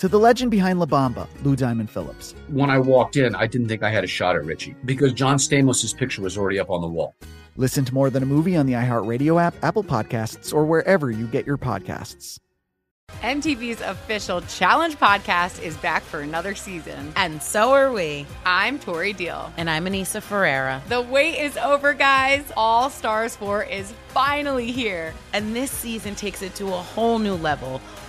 to the legend behind La Bamba, Lou Diamond Phillips. When I walked in, I didn't think I had a shot at Richie because John Stamos' picture was already up on the wall. Listen to More Than a Movie on the iHeartRadio app, Apple Podcasts, or wherever you get your podcasts. MTV's official Challenge podcast is back for another season. And so are we. I'm Tori Deal. And I'm Anissa Ferreira. The wait is over, guys. All Stars 4 is finally here. And this season takes it to a whole new level.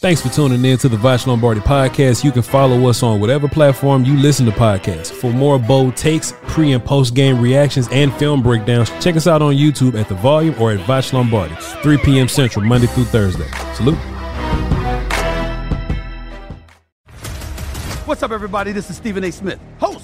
Thanks for tuning in to the Voch Lombardi podcast. You can follow us on whatever platform you listen to podcasts. For more bold takes, pre and post game reactions, and film breakdowns, check us out on YouTube at The Volume or at Voch Lombardi, 3 p.m. Central, Monday through Thursday. Salute. What's up, everybody? This is Stephen A. Smith,